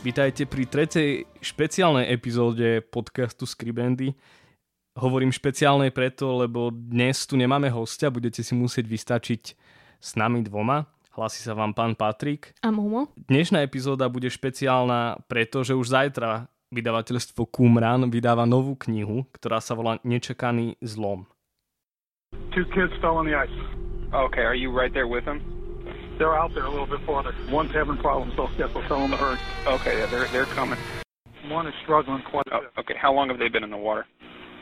Vítajte pri tretej špeciálnej epizóde podcastu Skribendy. Hovorím špeciálnej preto, lebo dnes tu nemáme hostia, budete si musieť vystačiť s nami dvoma. Hlasí sa vám pán Patrik. A Momo. Dnešná epizóda bude špeciálna preto, že už zajtra vydavateľstvo Kumran vydáva novú knihu, ktorá sa volá Nečakaný zlom. Two kids fell on the ice. Okay, are you right there with them? They're out there a little bit farther. One's having problems, so we'll tell them to hurry. Okay, yeah, they're they're coming. One is struggling quite a Oh, bit. okay, how long have they been in the water?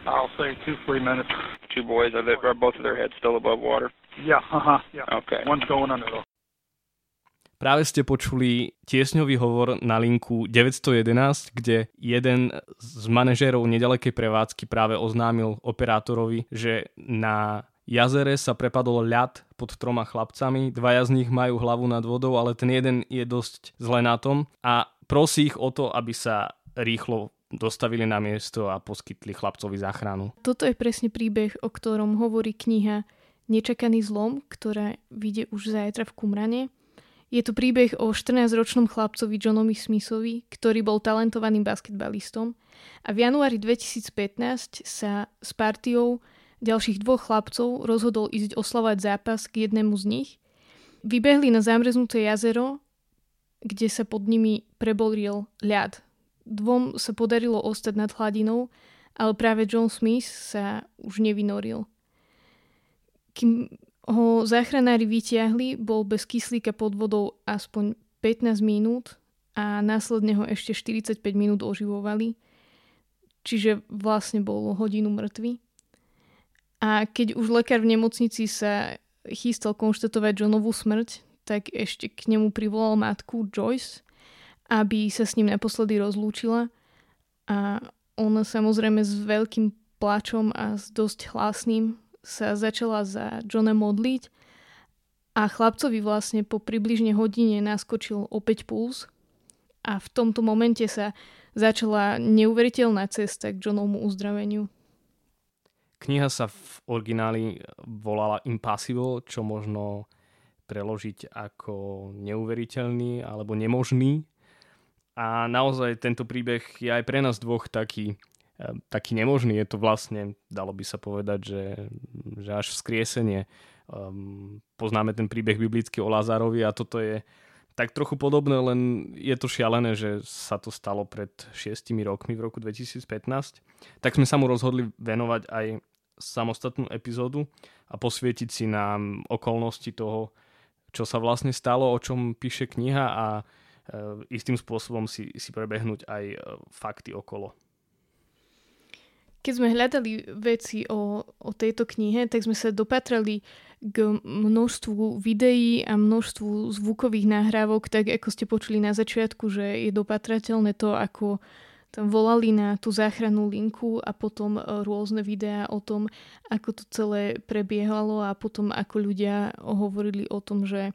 I'll say two, three minutes. Two boys. Are, they, are both of their heads still above water? Yeah, uh-huh, yeah. Okay. One's going under though. Práve ste počuli tiesňový hovor na linku 911, kde jeden z manažérov nedalekej prevádzky práve oznámil operátorovi, že na jazere sa prepadol ľad pod troma chlapcami, dvaja z nich majú hlavu nad vodou, ale ten jeden je dosť zle na tom a prosí ich o to, aby sa rýchlo dostavili na miesto a poskytli chlapcovi záchranu. Toto je presne príbeh, o ktorom hovorí kniha Nečakaný zlom, ktorá vyjde už zajtra v Kumrane. Je to príbeh o 14-ročnom chlapcovi Johnovi Smithovi, ktorý bol talentovaným basketbalistom a v januári 2015 sa s partiou ďalších dvoch chlapcov rozhodol ísť oslavať zápas k jednému z nich. Vybehli na zamrznuté jazero, kde sa pod nimi preboril ľad. Dvom sa podarilo ostať nad hladinou, ale práve John Smith sa už nevynoril. Kým ho záchranári vytiahli, bol bez kyslíka pod vodou aspoň 15 minút a následne ho ešte 45 minút oživovali. Čiže vlastne bol hodinu mŕtvy. A keď už lekár v nemocnici sa chystal konštatovať Johnovú smrť, tak ešte k nemu privolal matku Joyce, aby sa s ním naposledy rozlúčila. A ona samozrejme s veľkým plačom a s dosť hlasným sa začala za Johnem modliť. A chlapcovi vlastne po približne hodine naskočil opäť puls. A v tomto momente sa začala neuveriteľná cesta k Johnovmu uzdraveniu. Kniha sa v origináli volala Impossible, čo možno preložiť ako neuveriteľný alebo nemožný. A naozaj tento príbeh je aj pre nás dvoch taký, eh, taký nemožný. Je to vlastne, dalo by sa povedať, že, že až vzkriesenie. Um, poznáme ten príbeh biblický o Lázarovi a toto je tak trochu podobné, len je to šialené, že sa to stalo pred šiestimi rokmi v roku 2015. Tak sme sa mu rozhodli venovať aj samostatnú epizódu a posvietiť si na okolnosti toho, čo sa vlastne stalo, o čom píše kniha a e, istým spôsobom si, si prebehnúť aj e, fakty okolo. Keď sme hľadali veci o, o tejto knihe, tak sme sa dopatrali k množstvu videí a množstvu zvukových nahrávok, tak ako ste počuli na začiatku, že je dopatrateľné to, ako tam volali na tú záchrannú linku a potom e, rôzne videá o tom, ako to celé prebiehalo a potom ako ľudia hovorili o tom, že,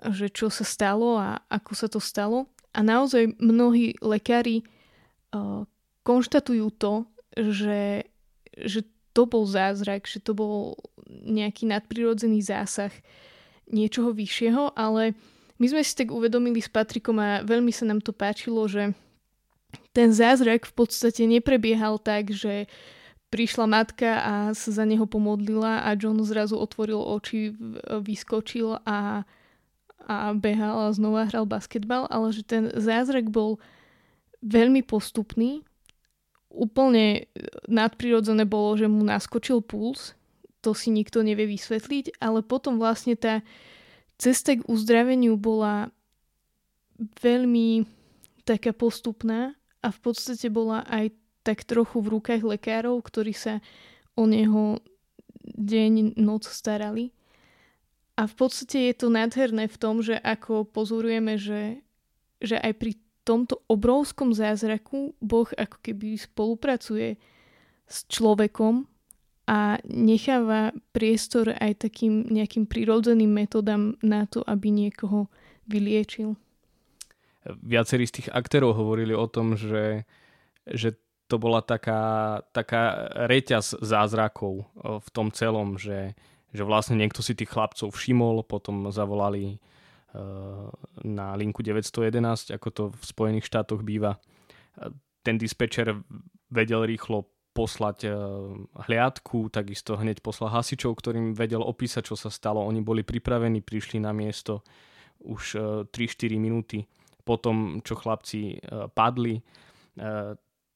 že čo sa stalo a ako sa to stalo. A naozaj mnohí lekári uh, konštatujú to, že, že to bol zázrak, že to bol nejaký nadprirodzený zásah niečoho vyššieho, ale my sme si tak uvedomili s Patrikom a veľmi sa nám to páčilo, že ten zázrak v podstate neprebiehal tak, že prišla matka a sa za neho pomodlila a John zrazu otvoril oči, vyskočil a, a behal a znova hral basketbal, ale že ten zázrak bol veľmi postupný. Úplne nadprirodzené bolo, že mu naskočil puls, to si nikto nevie vysvetliť, ale potom vlastne tá cesta k uzdraveniu bola veľmi taká postupná a v podstate bola aj tak trochu v rukách lekárov, ktorí sa o neho deň, noc starali. A v podstate je to nádherné v tom, že ako pozorujeme, že že aj pri tomto obrovskom zázraku Boh ako keby spolupracuje s človekom a necháva priestor aj takým nejakým prirodzeným metodám na to, aby niekoho vyliečil. Viacerí z tých aktérov hovorili o tom, že, že to bola taká, taká reťaz zázrakov v tom celom, že, že vlastne niekto si tých chlapcov všimol, potom zavolali na linku 911, ako to v Spojených štátoch býva. Ten dispečer vedel rýchlo poslať eh, hliadku, takisto hneď poslal hasičov, ktorým vedel opísať, čo sa stalo. Oni boli pripravení, prišli na miesto už 3-4 eh, minúty po tom, čo chlapci eh, padli.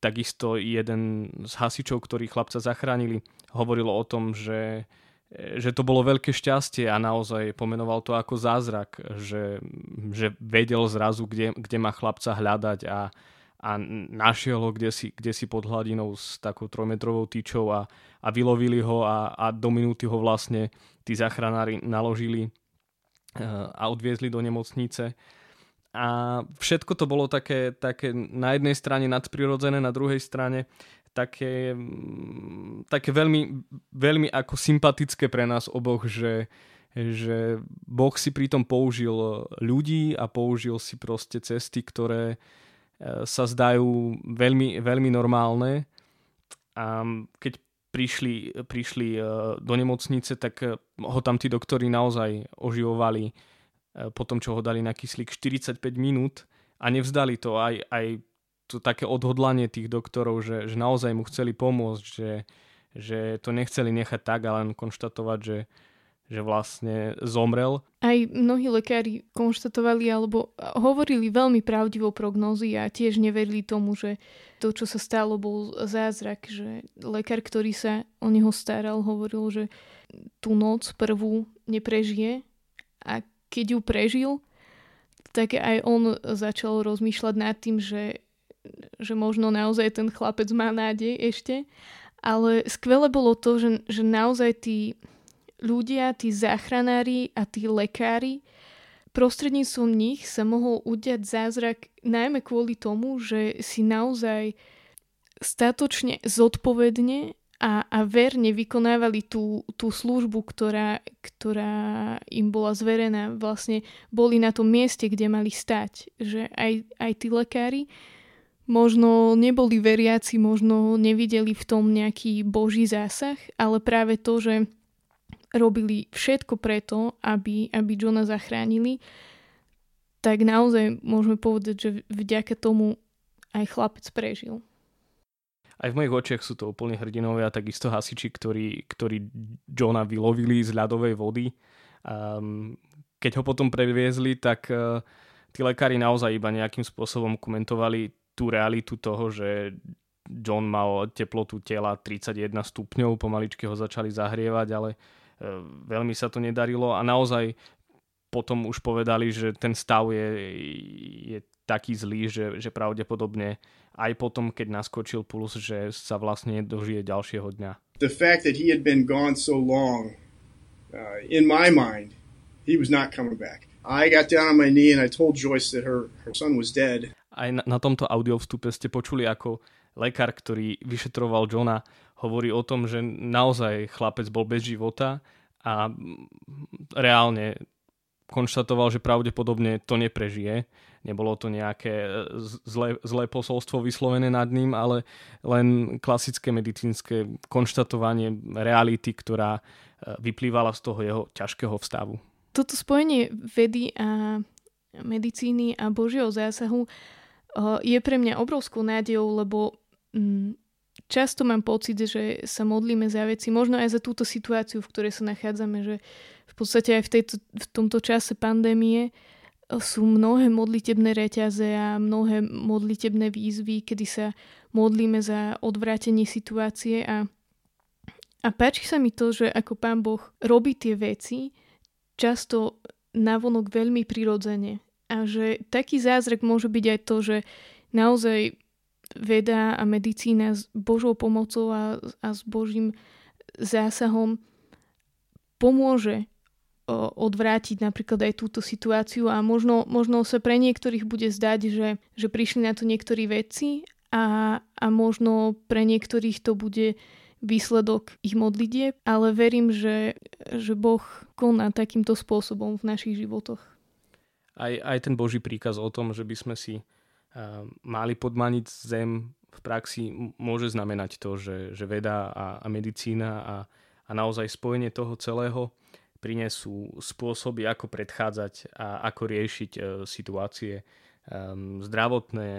Takisto jeden z hasičov, ktorí chlapca zachránili, hovoril o tom, že že to bolo veľké šťastie a naozaj pomenoval to ako zázrak, že, že vedel zrazu, kde, kde má chlapca hľadať a, a našiel ho kde si, kde si pod hladinou s takou trojmetrovou tyčou a, a vylovili ho a, a do minúty ho vlastne tí zachranári naložili eh, a odviezli do nemocnice. A všetko to bolo také, také na jednej strane nadprirodzené, na druhej strane také, také veľmi, veľmi ako sympatické pre nás oboch, že, že Boh si pritom použil ľudí a použil si proste cesty, ktoré, sa zdajú veľmi, veľmi normálne. A keď prišli, prišli e, do nemocnice, tak e, ho tam tí doktori naozaj oživovali e, po tom, čo ho dali na kyslík 45 minút a nevzdali to. Aj, aj to také odhodlanie tých doktorov, že, že naozaj mu chceli pomôcť, že, že to nechceli nechať tak, ale len konštatovať, že, že vlastne zomrel. Aj mnohí lekári konštatovali alebo hovorili veľmi pravdivo prognózy a tiež neverili tomu, že to, čo sa stalo, bol zázrak, že lekár, ktorý sa o neho staral, hovoril, že tú noc prvú neprežije a keď ju prežil, tak aj on začal rozmýšľať nad tým, že, že možno naozaj ten chlapec má nádej ešte. Ale skvelé bolo to, že, že naozaj tí ľudia, tí záchranári a tí lekári, prostredníctvom nich sa mohol udiať zázrak najmä kvôli tomu, že si naozaj statočne zodpovedne a, a verne vykonávali tú, tú službu, ktorá, ktorá im bola zverená. Vlastne boli na tom mieste, kde mali stať. Že aj, aj tí lekári možno neboli veriaci, možno nevideli v tom nejaký boží zásah, ale práve to, že robili všetko preto, aby, aby Johna zachránili, tak naozaj môžeme povedať, že vďaka tomu aj chlapec prežil. Aj v mojich očiach sú to úplne hrdinovia, takisto hasiči, ktorí, ktorí Johna vylovili z ľadovej vody. Um, keď ho potom previezli, tak uh, tí lekári naozaj iba nejakým spôsobom komentovali tú realitu toho, že John mal teplotu tela 31 stupňov, pomaličky ho začali zahrievať, ale E, veľmi sa to nedarilo a naozaj potom už povedali, že ten stav je, je taký zlý, že, že pravdepodobne aj potom, keď naskočil puls, že sa vlastne dožije ďalšieho dňa. The fact that he had been gone so long, uh, in my mind, he was not coming back. I got down on my knee and I told Joyce that her, her son was dead. Aj na, na tomto audio vstupe ste počuli, ako lekár, ktorý vyšetroval Johna, hovorí o tom, že naozaj chlapec bol bez života a reálne konštatoval, že pravdepodobne to neprežije. Nebolo to nejaké zlé, zlé posolstvo vyslovené nad ním, ale len klasické medicínske konštatovanie reality, ktorá e, vyplývala z toho jeho ťažkého vstavu. Toto spojenie vedy a medicíny a Božieho zásahu e, je pre mňa obrovskou nádejou, lebo mm, často mám pocit, že sa modlíme za veci, možno aj za túto situáciu, v ktorej sa nachádzame, že v podstate aj v, tejto, v tomto čase pandémie sú mnohé modlitebné reťaze a mnohé modlitebné výzvy, kedy sa modlíme za odvrátenie situácie a, a páči sa mi to, že ako pán Boh robí tie veci často navonok veľmi prirodzene a že taký zázrak môže byť aj to, že naozaj veda a medicína s Božou pomocou a, a s Božím zásahom pomôže odvrátiť napríklad aj túto situáciu a možno, možno sa pre niektorých bude zdať, že, že prišli na to niektorí vedci a, a možno pre niektorých to bude výsledok ich modlitie, ale verím, že, že Boh koná takýmto spôsobom v našich životoch. Aj, aj ten Boží príkaz o tom, že by sme si uh, mali podmaniť zem v praxi môže znamenať to, že, že veda a, a medicína a, a naozaj spojenie toho celého prinesú spôsoby, ako predchádzať a ako riešiť e, situácie um, zdravotné,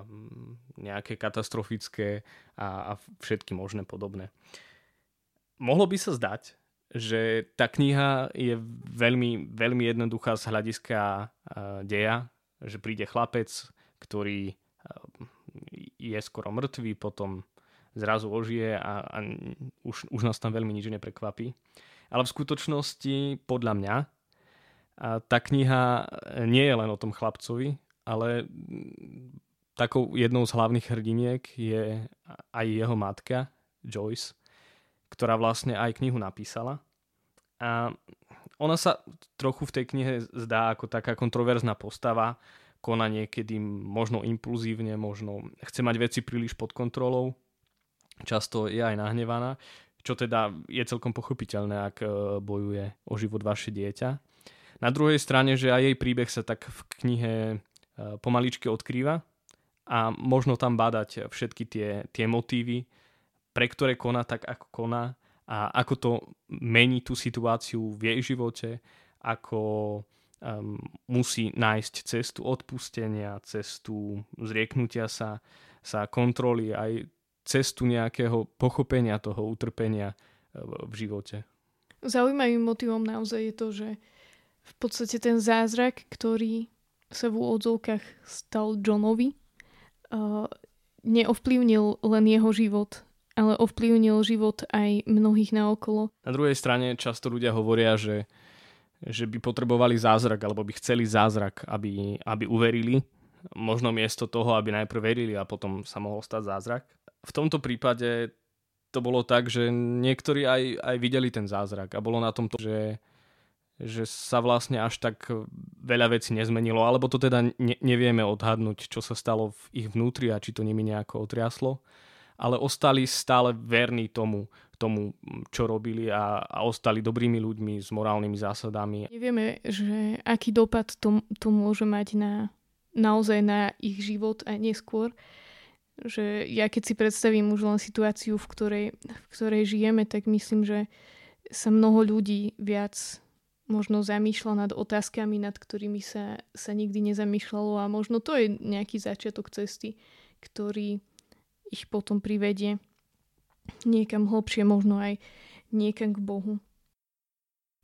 um, nejaké katastrofické a, a všetky možné podobné. Mohlo by sa zdať, že tá kniha je veľmi, veľmi jednoduchá z hľadiska uh, deja, že príde chlapec, ktorý uh, je skoro mŕtvý, potom zrazu ožije a, a už, už nás tam veľmi nič neprekvapí. Ale v skutočnosti, podľa mňa, tá kniha nie je len o tom chlapcovi, ale takou jednou z hlavných hrdiniek je aj jeho matka, Joyce, ktorá vlastne aj knihu napísala. A ona sa trochu v tej knihe zdá ako taká kontroverzná postava, koná niekedy možno impulzívne, možno chce mať veci príliš pod kontrolou, často je aj nahnevaná, čo teda je celkom pochopiteľné, ak e, bojuje o život vaše dieťa. Na druhej strane, že aj jej príbeh sa tak v knihe e, pomaličky odkrýva a možno tam badať všetky tie, tie motívy, pre ktoré koná tak, ako koná a ako to mení tú situáciu v jej živote, ako um, musí nájsť cestu odpustenia, cestu zrieknutia sa, sa kontroly, aj cestu nejakého pochopenia toho utrpenia e, v živote. Zaujímavým motivom naozaj je to, že v podstate ten zázrak, ktorý sa v úvodzovkách stal Johnovi, uh, neovplyvnil len jeho život, ale ovplyvnil život aj mnohých naokolo. Na druhej strane často ľudia hovoria, že, že by potrebovali zázrak, alebo by chceli zázrak, aby, aby uverili. Možno miesto toho, aby najprv verili a potom sa mohol stať zázrak v tomto prípade to bolo tak, že niektorí aj, aj videli ten zázrak a bolo na tom to, že, že sa vlastne až tak veľa vecí nezmenilo, alebo to teda ne, nevieme odhadnúť, čo sa stalo v ich vnútri a či to nimi nejako otriaslo, ale ostali stále verní tomu, tomu čo robili a, a ostali dobrými ľuďmi s morálnymi zásadami. Nevieme, že aký dopad to, to môže mať na, naozaj na ich život aj neskôr že ja keď si predstavím už len situáciu, v ktorej, v ktorej žijeme, tak myslím, že sa mnoho ľudí viac možno zamýšľa nad otázkami, nad ktorými sa, sa nikdy nezamýšľalo a možno to je nejaký začiatok cesty, ktorý ich potom privedie niekam hlbšie, možno aj niekam k Bohu.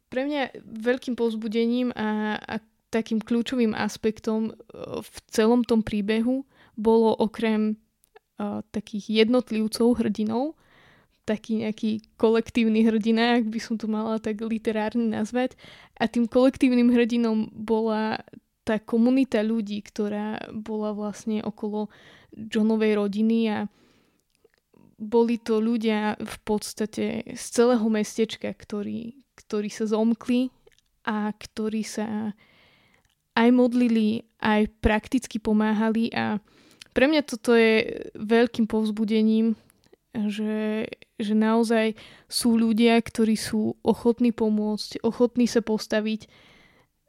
Pre mňa veľkým povzbudením a, a takým kľúčovým aspektom e, v celom tom príbehu bolo okrem uh, takých jednotlivcov, hrdinov, taký nejaký kolektívny hrdina, ak by som to mala tak literárne nazvať. A tým kolektívnym hrdinom bola tá komunita ľudí, ktorá bola vlastne okolo Johnovej rodiny a boli to ľudia v podstate z celého mestečka, ktorí, ktorí sa zomkli a ktorí sa aj modlili, aj prakticky pomáhali. A pre mňa toto je veľkým povzbudením, že, že naozaj sú ľudia, ktorí sú ochotní pomôcť, ochotní sa postaviť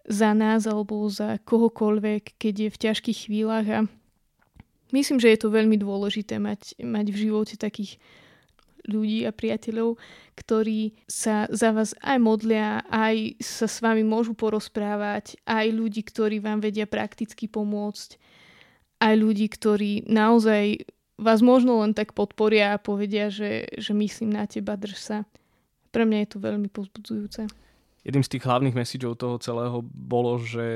za nás alebo za kohokoľvek, keď je v ťažkých chvíľach. A myslím, že je to veľmi dôležité mať, mať v živote takých ľudí a priateľov, ktorí sa za vás aj modlia, aj sa s vami môžu porozprávať, aj ľudí, ktorí vám vedia prakticky pomôcť aj ľudí, ktorí naozaj vás možno len tak podporia a povedia, že, že myslím na teba, drž sa. Pre mňa je to veľmi pozbudzujúce. Jedným z tých hlavných messageov toho celého bolo, že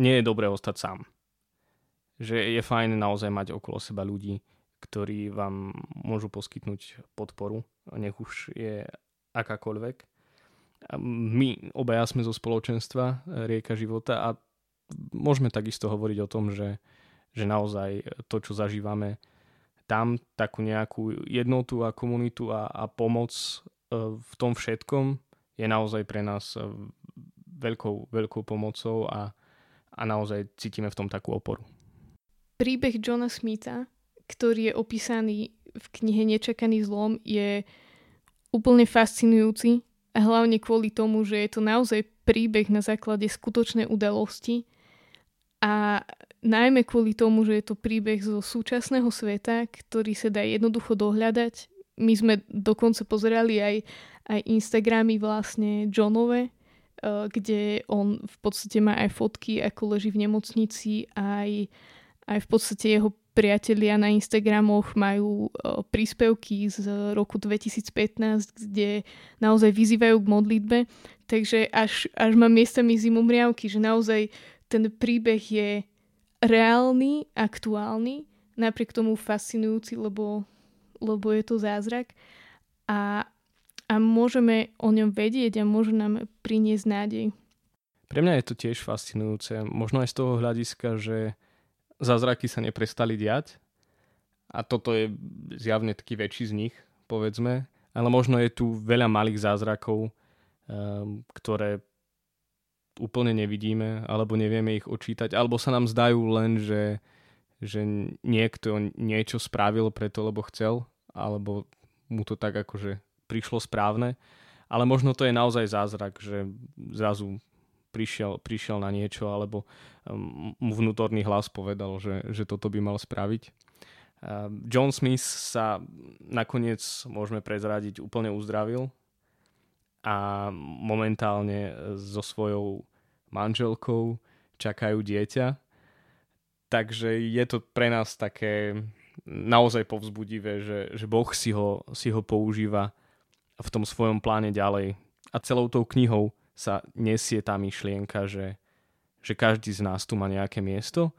nie je dobré ostať sám. Že je fajn naozaj mať okolo seba ľudí, ktorí vám môžu poskytnúť podporu, nech už je akákoľvek. My obaja sme zo spoločenstva Rieka života a môžeme takisto hovoriť o tom, že, že naozaj to, čo zažívame tam, takú nejakú jednotu a komunitu a, a pomoc e, v tom všetkom je naozaj pre nás eh, veľkou, veľkou pomocou a, a naozaj cítime v tom takú oporu. Príbeh Johna Smitha, ktorý je opísaný v knihe Nečakaný zlom, je úplne fascinujúci hlavne kvôli tomu, že je to naozaj príbeh na základe skutočnej udalosti a najmä kvôli tomu, že je to príbeh zo súčasného sveta, ktorý sa dá jednoducho dohľadať. My sme dokonca pozerali aj, aj Instagramy vlastne Johnove, eh, kde on v podstate má aj fotky, ako leží v nemocnici, aj, aj v podstate jeho priatelia na Instagramoch majú príspevky z roku 2015, kde naozaj vyzývajú k modlitbe. Takže až, až mám miestami zimomriavky, že naozaj ten príbeh je reálny, aktuálny, napriek tomu fascinujúci, lebo, lebo je to zázrak. A, a môžeme o ňom vedieť a môže nám priniesť nádej. Pre mňa je to tiež fascinujúce. Možno aj z toho hľadiska, že zázraky sa neprestali diať. A toto je zjavne taký väčší z nich, povedzme, ale možno je tu veľa malých zázrakov, um, ktoré úplne nevidíme, alebo nevieme ich očítať, alebo sa nám zdajú len, že, že niekto niečo spravil preto, lebo chcel, alebo mu to tak akože prišlo správne. Ale možno to je naozaj zázrak, že zrazu prišiel, prišiel na niečo, alebo um, mu vnútorný hlas povedal, že, že toto by mal spraviť. Um, John Smith sa nakoniec, môžeme prezradiť, úplne uzdravil a momentálne so svojou manželkou čakajú dieťa. Takže je to pre nás také naozaj povzbudivé, že, že Boh si ho, si ho používa v tom svojom pláne ďalej. A celou tou knihou sa nesie tá myšlienka, že, že každý z nás tu má nejaké miesto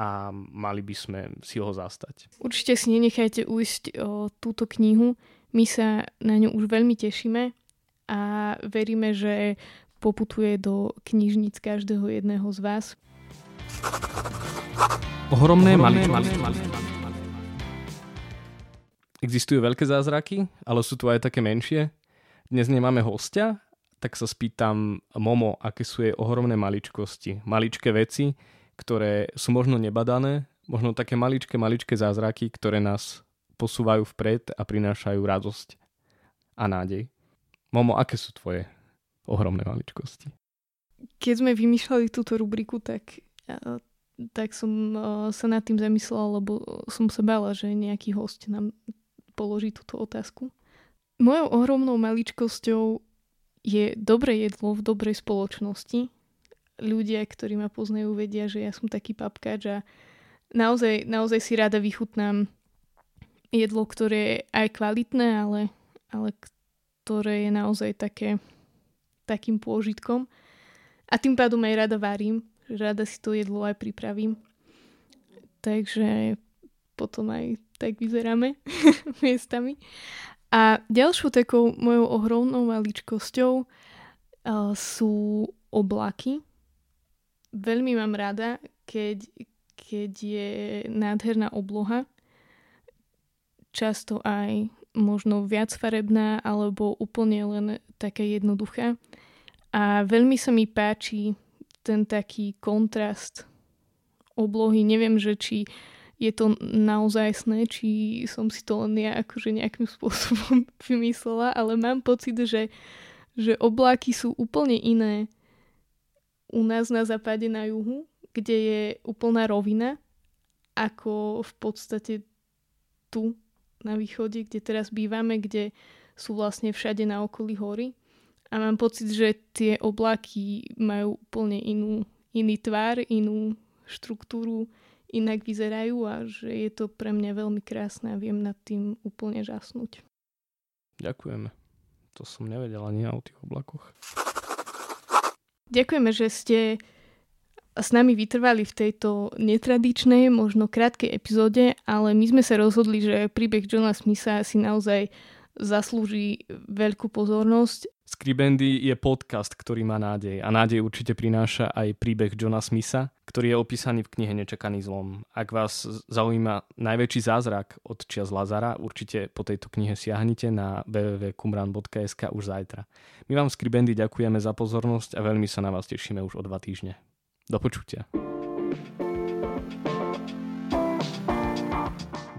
a mali by sme si ho zastať. Určite si nenechajte ujsť o túto knihu. My sa na ňu už veľmi tešíme a veríme, že poputuje do knižnic každého jedného z vás. Ohromné, malé, malé, malé. Existujú veľké zázraky, ale sú tu aj také menšie. Dnes nemáme hostia, tak sa spýtam Momo, aké sú jej ohromné maličkosti. Maličké veci, ktoré sú možno nebadané, možno také maličké, maličké zázraky, ktoré nás posúvajú vpred a prinášajú radosť a nádej. Momo, aké sú tvoje ohromné maličkosti? Keď sme vymýšľali túto rubriku, tak, tak som sa nad tým zamyslela, lebo som sa bála, že nejaký host nám položí túto otázku. Mojou ohromnou maličkosťou je dobré jedlo v dobrej spoločnosti. Ľudia, ktorí ma poznajú, vedia, že ja som taký papkač a naozaj, naozaj si rada vychutnám jedlo, ktoré je aj kvalitné, ale, ale ktoré je naozaj také, takým pôžitkom. A tým pádom aj rada varím, rada si to jedlo aj pripravím. Takže potom aj tak vyzeráme miestami. A ďalšou takou mojou ohromnou maličkosťou uh, sú oblaky. Veľmi mám rada, keď, keď je nádherná obloha. Často aj možno viac farebná alebo úplne len taká jednoduchá. A veľmi sa mi páči ten taký kontrast oblohy. Neviem, že či je to naozaj sné, či som si to len ja akože nejakým spôsobom vymyslela, ale mám pocit, že, že obláky sú úplne iné u nás na západe na juhu, kde je úplná rovina, ako v podstate tu na východe, kde teraz bývame, kde sú vlastne všade na okolí hory. A mám pocit, že tie oblaky majú úplne inú, iný tvár, inú štruktúru, inak vyzerajú a že je to pre mňa veľmi krásne a viem nad tým úplne žasnúť. Ďakujeme. To som nevedel ani o tých oblakoch. Ďakujeme, že ste s nami vytrvali v tejto netradičnej, možno krátkej epizóde, ale my sme sa rozhodli, že príbeh Johna Smitha si naozaj zaslúži veľkú pozornosť. Skribendy je podcast, ktorý má nádej a nádej určite prináša aj príbeh Johna Smitha, ktorý je opísaný v knihe Nečakaný zlom. Ak vás zaujíma najväčší zázrak od čias Lazara, určite po tejto knihe siahnite na www.kumran.sk už zajtra. My vám Skribendy ďakujeme za pozornosť a veľmi sa na vás tešíme už o dva týždne. Do počutia.